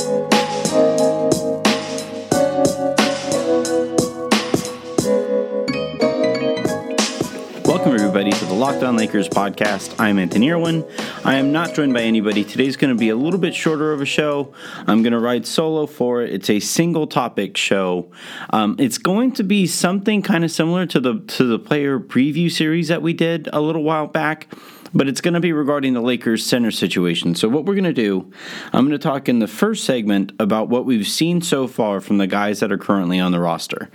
Welcome, everybody, to the Locked On Lakers podcast. I'm Anthony Irwin. I am not joined by anybody. Today's going to be a little bit shorter of a show. I'm going to ride solo for it. It's a single topic show. Um, it's going to be something kind of similar to the to the player preview series that we did a little while back but it's going to be regarding the Lakers center situation. So, what we're going to do, I'm going to talk in the first segment about what we've seen so far from the guys that are currently on the roster.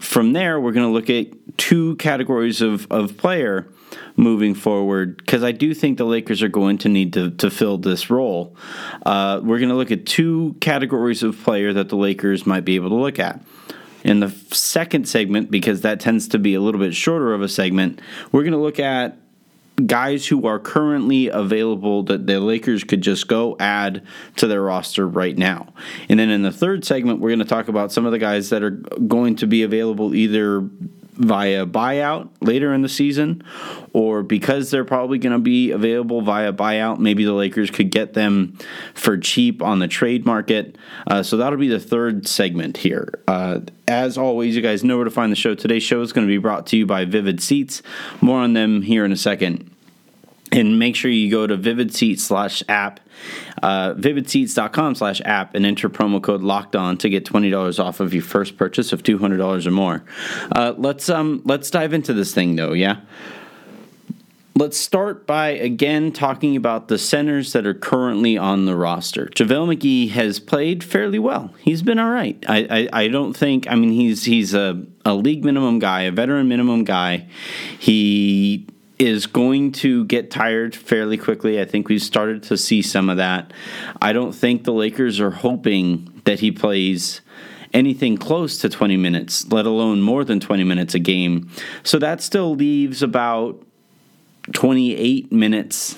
From there, we're going to look at two categories of, of player moving forward because I do think the Lakers are going to need to, to fill this role. Uh, we're going to look at two categories of player that the Lakers might be able to look at. In the second segment, because that tends to be a little bit shorter of a segment, we're going to look at guys who are currently available that the Lakers could just go add to their roster right now. And then in the third segment, we're going to talk about some of the guys that are going to be available either via buyout later in the season or because they're probably going to be available via buyout maybe the lakers could get them for cheap on the trade market. Uh, so that'll be the third segment here. Uh, as always you guys know where to find the show. Today's show is going to be brought to you by vivid seats. More on them here in a second and make sure you go to vivid seats slash app uh, vividseats.com slash app and enter promo code locked on to get $20 off of your first purchase of $200 or more uh, let's um let's dive into this thing though yeah Let's start by again talking about the centers that are currently on the roster. JaVale McGee has played fairly well. He's been all right. I, I, I don't think, I mean, he's he's a, a league minimum guy, a veteran minimum guy. He is going to get tired fairly quickly. I think we've started to see some of that. I don't think the Lakers are hoping that he plays anything close to 20 minutes, let alone more than 20 minutes a game. So that still leaves about 28 minutes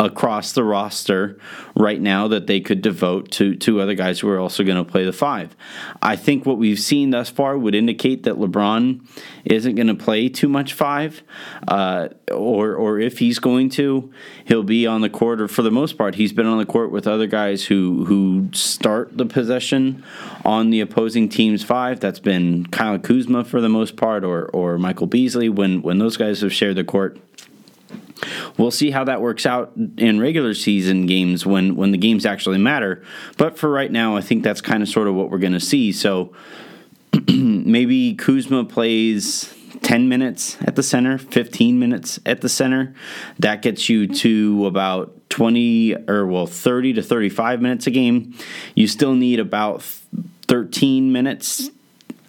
across the roster right now that they could devote to to other guys who are also going to play the five. I think what we've seen thus far would indicate that LeBron isn't going to play too much five, uh, or or if he's going to, he'll be on the court. Or for the most part, he's been on the court with other guys who who start the possession on the opposing team's five. That's been Kyle Kuzma for the most part, or or Michael Beasley when when those guys have shared the court. We'll see how that works out in regular season games when when the games actually matter. But for right now, I think that's kind of sort of what we're going to see. So maybe Kuzma plays 10 minutes at the center, 15 minutes at the center. That gets you to about 20 or well 30 to 35 minutes a game. You still need about 13 minutes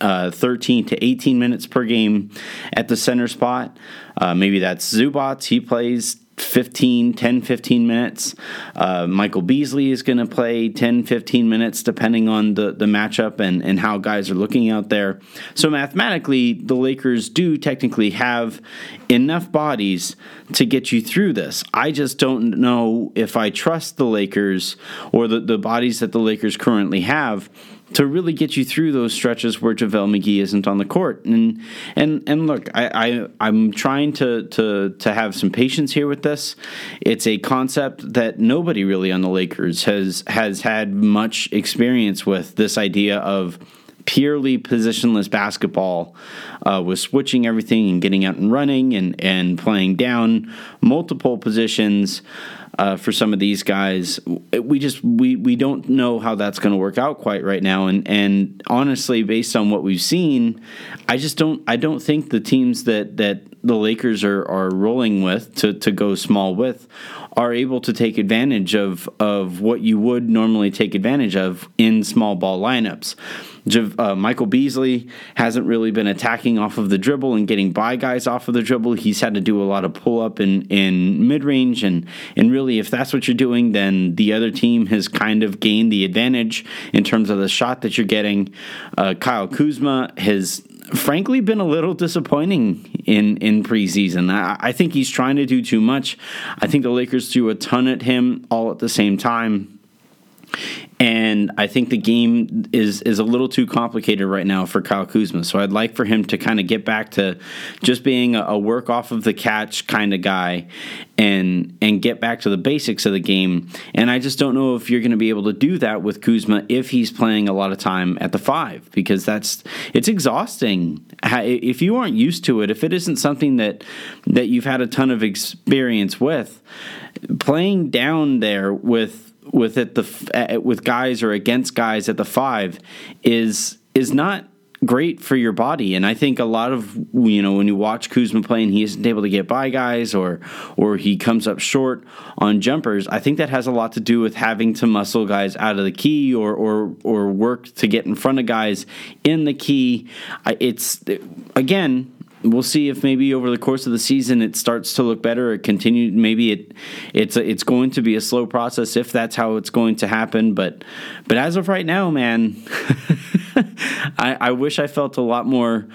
uh, 13 to 18 minutes per game at the center spot. Uh, maybe that's Zubac. He plays 15, 10, 15 minutes. Uh, Michael Beasley is going to play 10, 15 minutes depending on the, the matchup and, and how guys are looking out there. So mathematically, the Lakers do technically have enough bodies to get you through this. I just don't know if I trust the Lakers or the, the bodies that the Lakers currently have to really get you through those stretches where JaVale McGee isn't on the court. And and and look, I, I am trying to to to have some patience here with this. It's a concept that nobody really on the Lakers has has had much experience with. This idea of purely positionless basketball uh, with switching everything and getting out and running and, and playing down multiple positions uh, for some of these guys. We just we we don't know how that's going to work out quite right now. And and honestly, based on what we've seen, I just don't I don't think the teams that that the Lakers are are rolling with to to go small with are able to take advantage of of what you would normally take advantage of in small ball lineups. Uh, Michael Beasley hasn't really been attacking off of the dribble and getting by guys off of the dribble. He's had to do a lot of pull up in, in mid range. And, and really, if that's what you're doing, then the other team has kind of gained the advantage in terms of the shot that you're getting. Uh, Kyle Kuzma has frankly been a little disappointing in in preseason. I, I, think he's trying to do too much. I think the Lakers threw a ton at him all at the same time And I think the game is is a little too complicated right now for Kyle Kuzma. So I'd like for him to kind of get back to just being a, work off of the catch kind of guy and and get back to the basics of the game. And I just don't know if you're going to be able to do that with Kuzma if he's playing a lot of time at the five because that's it's exhausting. If you aren't used to it, if it isn't something that that you've had a ton of experience with, playing down there with with it the with guys or against guys at the five is is not great for your body. And I think a lot of you know when you watch Kuzma play and he isn't able to get by guys or or he comes up short on jumpers, I think that has a lot to do with having to muscle guys out of the key or or or work to get in front of guys in the key. It's again we'll see if maybe over the course of the season it starts to look better or continue maybe it it's a, it's going to be a slow process if that's how it's going to happen but but as of right now man I, I wish I felt a lot more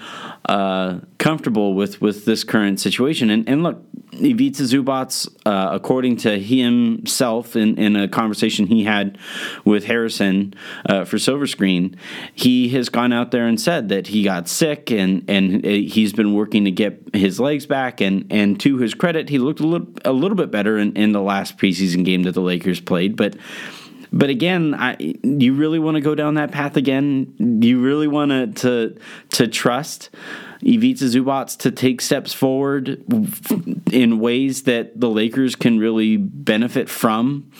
uh, comfortable with with this current situation. And and look Ivica Zubac, uh, according to himself in, in a conversation he had with Harrison uh, for Silver Screen, he has gone out there and said that he got sick and, and uh, he's been working to get his legs back. And, and to his credit, he looked a little, a little bit better in, in the last preseason game that the Lakers played. But but again, I, you really want to go down that path again? Do you really want to to to trust Ivica Zubac to take steps forward in ways that the Lakers can really benefit from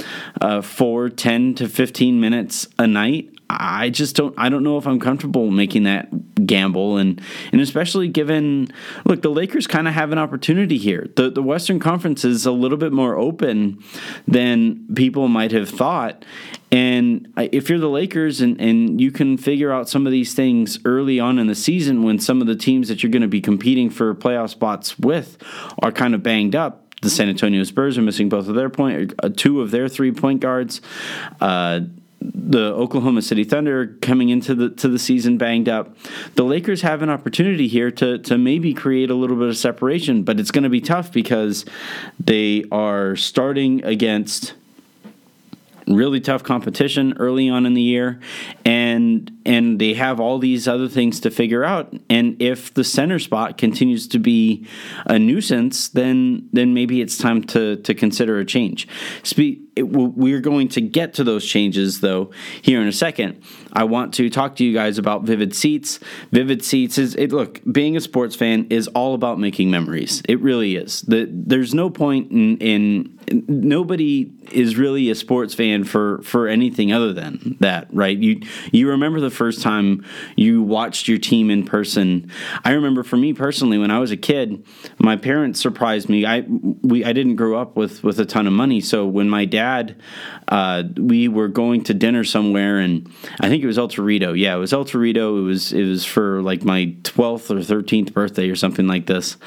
uh, for 10 to 15 minutes a night. I just don't I don't know if I'm comfortable making that gamble and and especially given look the Lakers kind of have an opportunity here. The the Western Conference is a little bit more open than people might have thought and if you're the Lakers and, and you can figure out some of these things early on in the season when some of the teams that you're going to be competing for playoff spots with are kind of banged up, the San Antonio Spurs are missing both of their uh, two of their three point guards. Uh, the Oklahoma City Thunder coming into the to the season banged up. The Lakers have an opportunity here to to maybe create a little bit of separation, but it's going to be tough because they are starting against really tough competition early on in the year and and they have all these other things to figure out. And if the center spot continues to be a nuisance then then maybe it's time to to consider a change. We're going to get to those changes though here in a second. I want to talk to you guys about vivid seats. Vivid seats is it look being a sports fan is all about making memories. It really is. The, there's no point in, in nobody is really a sports fan for for anything other than that, right? You you remember the first time you watched your team in person. I remember for me personally when I was a kid, my parents surprised me. I we I didn't grow up with with a ton of money, so when my dad uh, we were going to dinner somewhere, and I think it was El Torito. Yeah, it was El Torito. It was it was for like my twelfth or thirteenth birthday or something like this.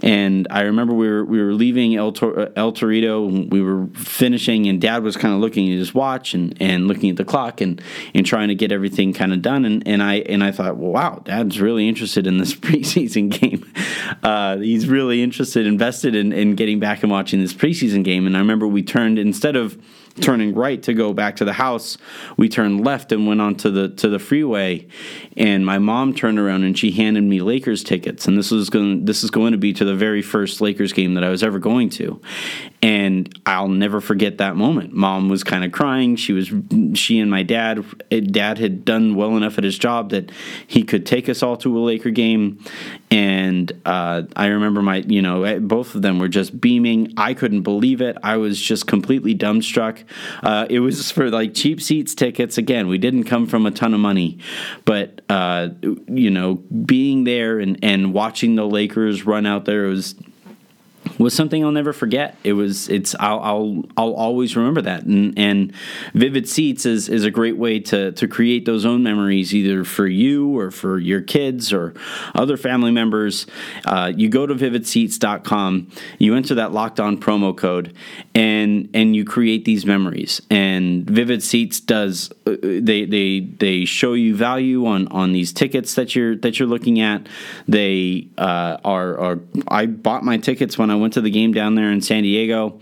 And I remember we were we were leaving El, Tor- El Torito. We were finishing, and Dad was kind of looking at his watch and, and looking at the clock and, and trying to get everything kind of done. And, and I and I thought, well, wow, Dad's really interested in this preseason game. Uh, he's really interested, invested in, in getting back and watching this preseason game. And I remember we turned instead of turning right to go back to the house, we turned left and went onto the to the freeway. And my mom turned around and she handed me Lakers tickets, and this was going this is going to be to the very first Lakers game that I was ever going to. And I'll never forget that moment. Mom was kind of crying. She was she and my dad. Dad had done well enough at his job that he could take us all to a Laker game, and uh, I remember my you know both of them were just beaming. I couldn't believe it. I was just completely dumbstruck. Uh, it was for like cheap seats tickets. Again, we didn't come from a ton of money, but uh, you know, being there and, and watching the Lakers run out there was was something I'll never forget. It was it's I'll I'll, I'll always remember that. And, and Vivid Seats is is a great way to to create those own memories either for you or for your kids or other family members. Uh, you go to vividseats.com, you enter that locked on promo code and and you create these memories. And Vivid Seats does uh, they they they show you value on on these tickets that you're that you're looking at. They uh, are are I bought my tickets when I went to the game down there in San Diego.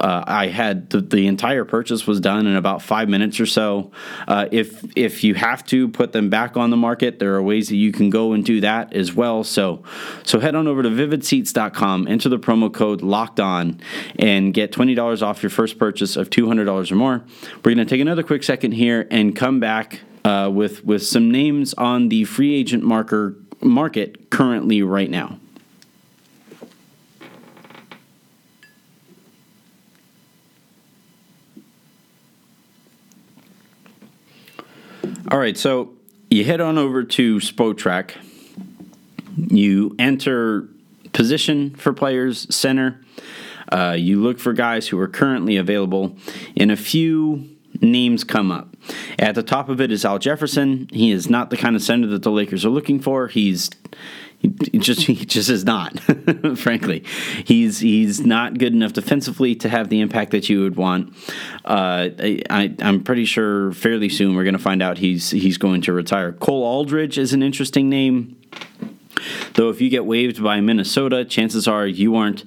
Uh, I had the, the, entire purchase was done in about five minutes or so. Uh, if if you have to put them back on the market, there are ways that you can go and do that as well. So so head on over to vividseats.com, enter the promo code Locked On, and get twenty dollars off your first purchase of two hundred dollars or more. We're going to take another quick second here and come back uh, with with some names on the free agent marker market currently right now. All right, so you head on over to Spotrac. You enter position for players, center. Uh, you look for guys who are currently available, and a few names come up. At the top of it is Al Jefferson. He is not the kind of center that the Lakers are looking for. He's he just he just is not. frankly, he's he's not good enough defensively to have the impact that you would want. Uh, I, am pretty sure fairly soon we're going to find out he's he's going to retire. Cole Aldrich is an interesting name. Though if you get waived by Minnesota, chances are you aren't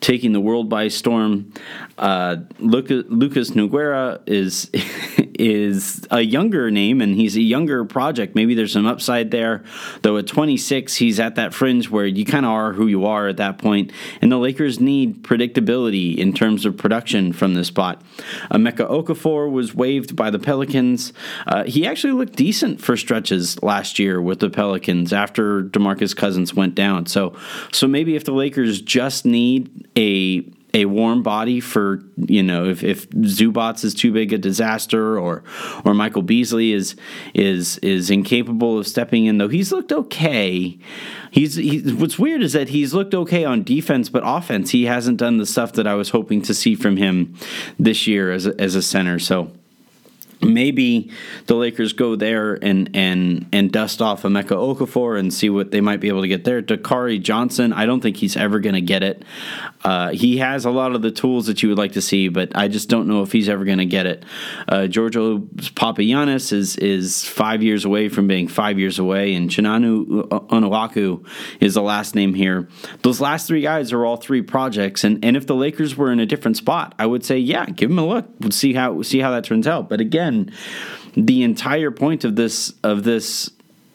taking the world by storm. Uh, Lucas, Lucas Nogueira is is a younger name and he's a younger project. Maybe there's some upside there. Though at 26, he's at that fringe where you kind of are who you are at that point. And the Lakers need predictability in terms of production from this spot. Emeka Okafor was waived by the Pelicans. Uh, he actually looked decent for stretches last year with the Pelicans after DeMarcus Cousins went down. So, so maybe if the Lakers just need a a warm body for you know if, if Zubac is too big a disaster or or Michael Beasley is is is incapable of stepping in though he's looked okay. He's, he's what's weird is that he's looked okay on defense, but offense he hasn't done the stuff that I was hoping to see from him this year as a, as a center. So maybe the Lakers go there and and and dust off Emeka Okafor and see what they might be able to get there. Dakari Johnson, I don't think he's ever going to get it. Uh, he has a lot of the tools that you would like to see, but I just don't know if he's ever going to get it. Uh, Giorgio is is five years away from being five years away, and Chinanu Onuaku is the last name here. Those last three guys are all three projects, and and if the Lakers were in a different spot, I would say yeah, give them a look, we'll see how see how that turns out. But again again, the entire point of this of this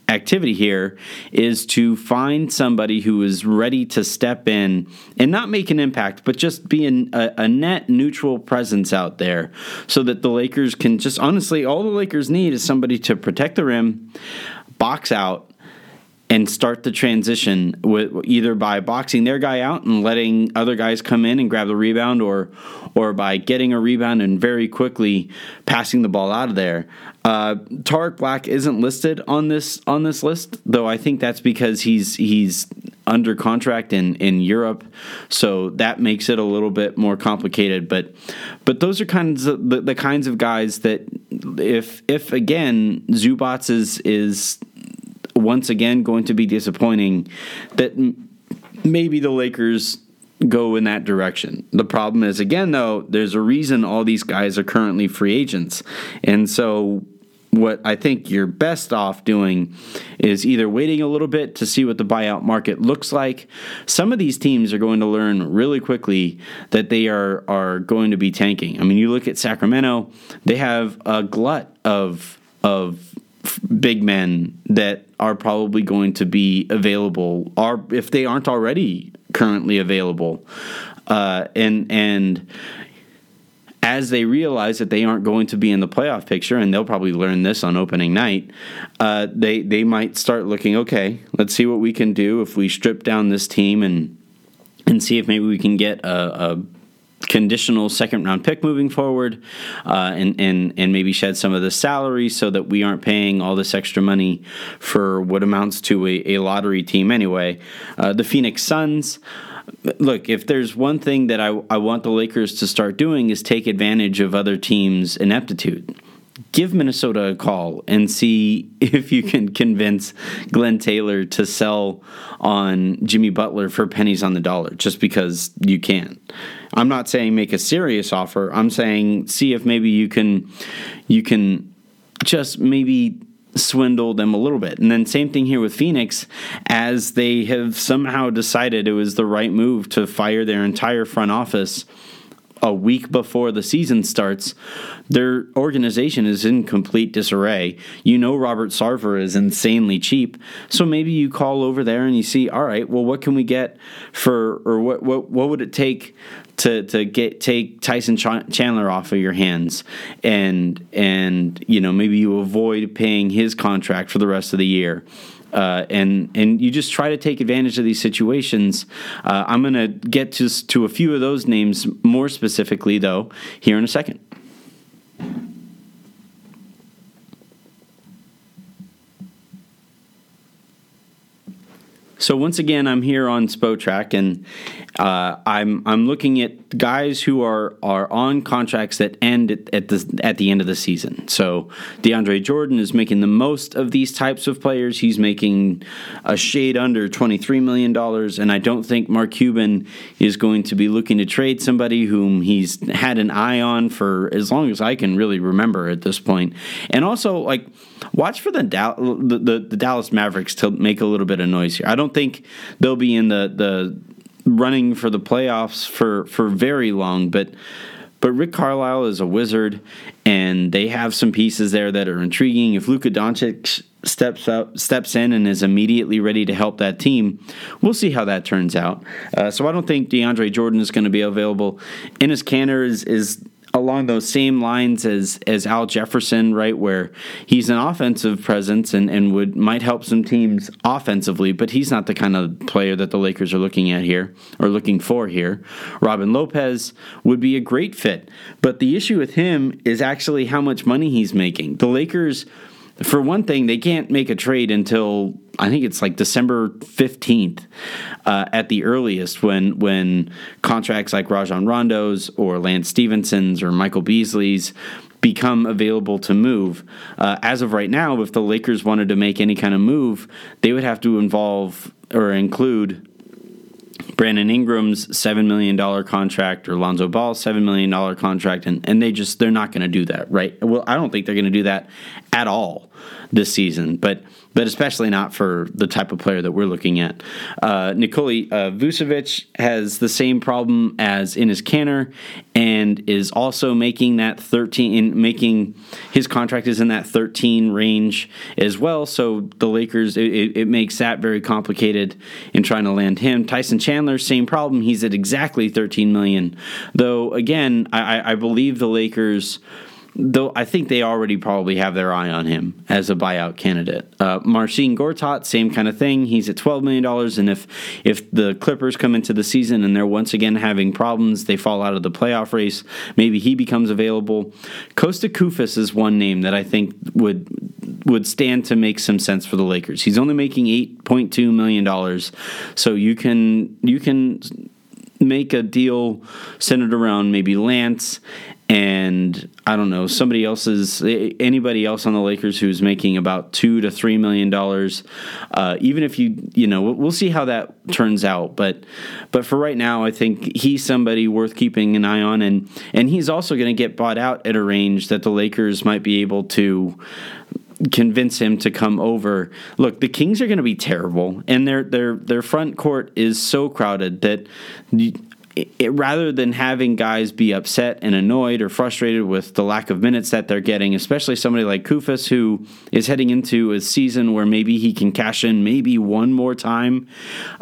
activity here is to find somebody who is ready to step in and not make an impact, but just be an, a, a, net neutral presence out there so that the Lakers can just honestly, all the Lakers need is somebody to protect the rim, box out, and start the transition with either by boxing their guy out and letting other guys come in and grab the rebound or or by getting a rebound and very quickly passing the ball out of there. Uh, Tarik Black isn't listed on this on this list, though I think that's because he's he's under contract in, in Europe, so that makes it a little bit more complicated. But but those are kinds of the, the kinds of guys that if if again Zubac is is once again going to be disappointing that maybe the Lakers go in that direction. The problem is, again, though, there's a reason all these guys are currently free agents. And so, what I think you're best off doing is either waiting a little bit to see what the buyout market looks like. Some of these teams are going to learn really quickly that they are are going to be tanking. I mean, you look at Sacramento; they have a glut of of big men that are probably going to be available, are if they aren't already currently available, uh, and and as they realize that they aren't going to be in the playoff picture, and they'll probably learn this on opening night, uh, they they might start looking. Okay, let's see what we can do if we strip down this team and and see if maybe we can get a, a conditional second round pick moving forward uh, and, and, and maybe shed some of the salary so that we aren't paying all this extra money for what amounts to a, a lottery team anyway. Uh, the Phoenix Suns. Look, if there's one thing that I, I want the Lakers to start doing is take advantage of other teams' ineptitude give Minnesota a call and see if you can convince Glenn Taylor to sell on Jimmy Butler for pennies on the dollar just because you can. I'm not saying make a serious offer. I'm saying see if maybe you can you can just maybe swindle them a little bit. And then same thing here with Phoenix as they have somehow decided it was the right move to fire their entire front office a week before the season starts, their organization is in complete disarray. You know Robert Sarver is insanely cheap, so maybe you call over there and you see, all right, well, what can we get for, or what what what would it take to to get take Tyson Chandler off of your hands, and and you know maybe you avoid paying his contract for the rest of the year. Uh, and and you just try to take advantage of these situations. Uh, I'm going to get to to a few of those names more specifically, though, here in a second. So once again, I'm here on Spotrac, and uh, I'm I'm looking at guys who are are on contracts that end at, at, the at the end of the season. So DeAndre Jordan is making the most of these types of players. He's making a shade under twenty three million dollars, and I don't think Mark Cuban is going to be looking to trade somebody whom he's had an eye on for as long as I can really remember at this point. And also, like, watch for the, the, the, the Dallas Mavericks to make a little bit of noise here. I don't think they'll be in the the running for the playoffs for for very long, but but Rick Carlisle is a wizard, and they have some pieces there that are intriguing. If Luka Doncic steps up, steps in, and is immediately ready to help that team, we'll see how that turns out. Uh, so I don't think DeAndre Jordan is going to be available. Enes Kanter is is along those same lines as as Al Jefferson, right, where he's an offensive presence and, and would might help some teams offensively, but he's not the kind of player that the Lakers are looking at here or looking for here. Robin Lopez would be a great fit, but the issue with him is actually how much money he's making. The Lakers for one thing, they can't make a trade until I think it's like December fifteenth uh, at the earliest, when when contracts like Rajon Rondo's or Lance Stephenson's or Michael Beasley's become available to move. Uh, as of right now, if the Lakers wanted to make any kind of move, they would have to involve or include Brandon Ingram's $7 million contract or Lonzo Ball's $7 million contract, and, and they just, they're not going to do that, right? Well, I don't think they're going to do that at all this season, but but especially not for the type of player that we're looking at. Uh, Nikola uh, Vucevic has the same problem as Enes Kanter, and is also making that 13 in making his contract is in that 13 range as well. So the Lakers it, it makes that very complicated in trying to land him. Tyson Chandler, same problem. He's at exactly 13 million, though. Again, I, I believe the Lakers though I think they already probably have their eye on him as a buyout candidate. Uh, Marcin Gortat, same kind of thing. He's at twelve million dollars, and if if the Clippers come into the season and they're once again having problems, they fall out of the playoff race. Maybe he becomes available. Costa Koufos is one name that I think would would stand to make some sense for the Lakers. He's only making eight point two million dollars, so you can you can make a deal centered around maybe Lance and I don't know somebody else's anybody else on the Lakers who's making about two to three million dollars. Uh, even if you you know we'll see how that turns out, but but for right now, I think he's somebody worth keeping an eye on, and and he's also going to get bought out at a range that the Lakers might be able to convince him to come over. Look, the Kings are going to be terrible, and their their their front court is so crowded that it, rather than having guys be upset and annoyed or frustrated with the lack of minutes that they're getting, especially somebody like Koufos who is heading into a season where maybe he can cash in maybe one more time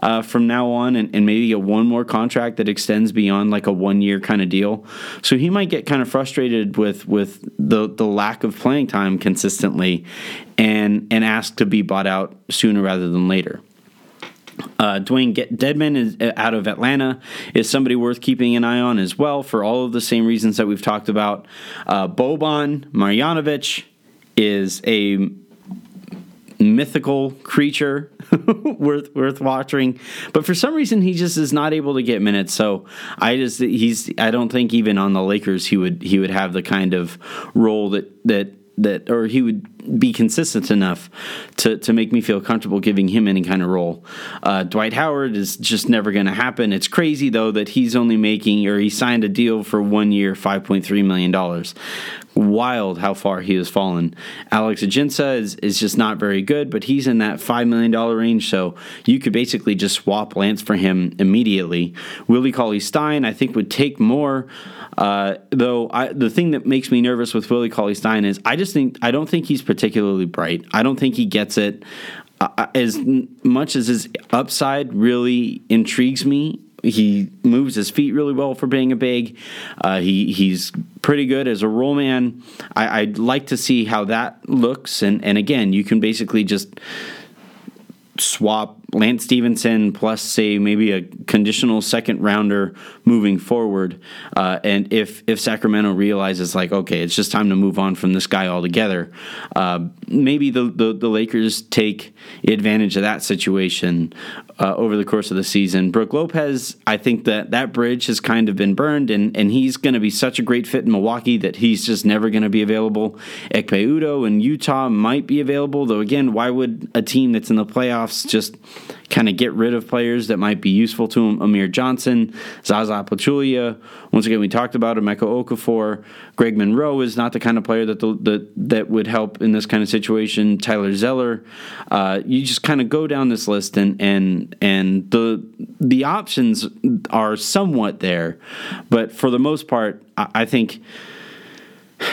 uh, from now on and, and maybe a one more contract that extends beyond like a one year kind of deal. So he might get kind of frustrated with with the the lack of playing time consistently and and ask to be bought out sooner rather than later. Uh, Dewayne Dedmon is uh, out of Atlanta is somebody worth keeping an eye on as well for all of the same reasons that we've talked about. Uh, Boban Marjanovic is a mythical creature worth worth watching but for some reason he just is not able to get minutes so i just he's i don't think even on the lakers he would he would have the kind of role that that that or he would be consistent enough to, to make me feel comfortable giving him any kind of role. Uh, Dwight Howard is just never going to happen. It's crazy, though, that he's only making, or he signed a deal for one year, $5.3 million. Wild how far he has fallen. Alex Ajinça is, is just not very good, but he's in that $5 million range, so you could basically just swap Lance for him immediately. Willie Cauley Stein, I think, would take more. Uh, though I, the thing that makes me nervous with Willie Cauley Stein is I just think I don't think he's particularly bright. I don't think he gets it. Uh, as much as his upside really intrigues me, he moves his feet really well for being a big. Uh, he he's pretty good as a roll man. I, would like to see how that looks, and and again, you can basically just swap Lance Stephenson plus say maybe a conditional second rounder moving forward. Uh, and if if Sacramento realizes like okay, it's just time to move on from this guy altogether, uh, maybe the, the, the Lakers take advantage of that situation uh, over the course of the season. Brook Lopez, I think that that bridge has kind of been burned, and and he's going to be such a great fit in Milwaukee that he's just never going to be available. Ekpe Udoh in Utah might be available, though. Again, why would a team that's in the playoffs just kind of get rid of players that might be useful to him. Amir Johnson, Zaza Pachulia. Once again, we talked about Emeka Okafor. Greg Monroe is not the kind of player that the, that would help in this kind of situation. Tyler Zeller. Uh, you just kind of go down this list, and and and the the options are somewhat there, but for the most part, I, I think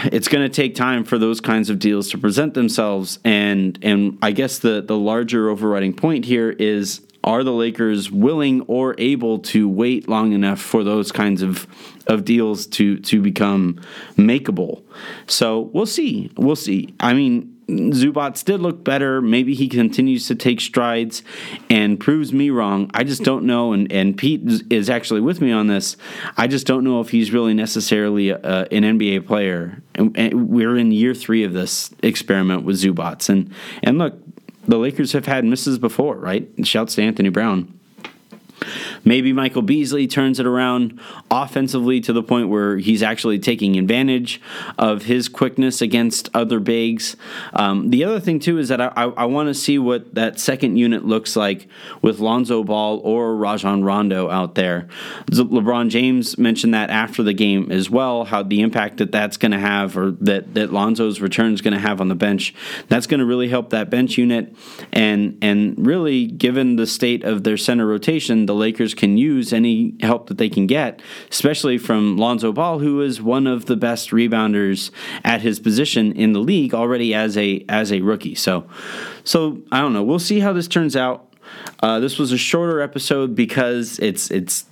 it's going to take time for those kinds of deals to present themselves and and I guess the the larger overriding point here is are the Lakers willing or able to wait long enough for those kinds of of deals to to become makeable? So we'll see. We'll see. I mean, Zubac did look better. Maybe he continues to take strides and proves me wrong. I just don't know. And, and Pete is actually with me on this. I just don't know if he's really necessarily a, an NBA player. And, and we're in year three of this experiment with Zubac. And, and look, the Lakers have had misses before, right? Shouts to Anthony Brown. Maybe Michael Beasley turns it around offensively to the point where he's actually taking advantage of his quickness against other bigs. Um, the other thing, too, is that I, I, I want to see what that second unit looks like with Lonzo Ball or Rajon Rondo out there. LeBron James mentioned that after the game as well, how the impact that that's going to have or that, that Lonzo's return is going to have on the bench. That's going to really help that bench unit. And, and really, given the state of their center rotation, the Lakers can use any help that they can get, especially from Lonzo Ball, who is one of the best rebounders at his position in the league already as a as a rookie. So, so I don't know. We'll see how this turns out. Uh, this was a shorter episode because it's it's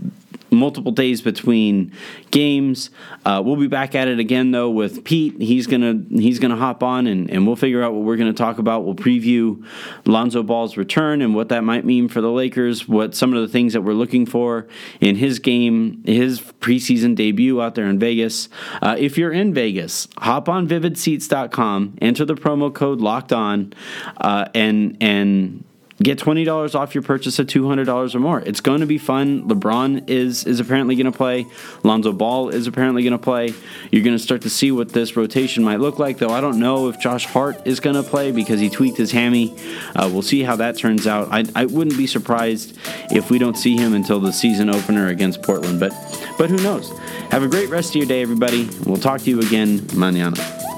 multiple days between games. Uh, we'll be back at it again though with Pete. He's gonna he's gonna hop on and, and we'll figure out what we're gonna talk about. We'll preview Lonzo Ball's return and what that might mean for the Lakers. What some of the things that we're looking for in his game, his preseason debut out there in Vegas. Uh, if you're in Vegas, hop on VividSeats.com, enter the promo code Locked On, uh, and and get $20 off your purchase of $200 or more. It's going to be fun. LeBron is is apparently going to play. Lonzo Ball is apparently going to play. You're going to start to see what this rotation might look like, though I don't know if Josh Hart is going to play because he tweaked his hammy. Uh, we'll see how that turns out. I, I wouldn't be surprised if we don't see him until the season opener against Portland, but but who knows? Have a great rest of your day, everybody. We'll talk to you again mañana.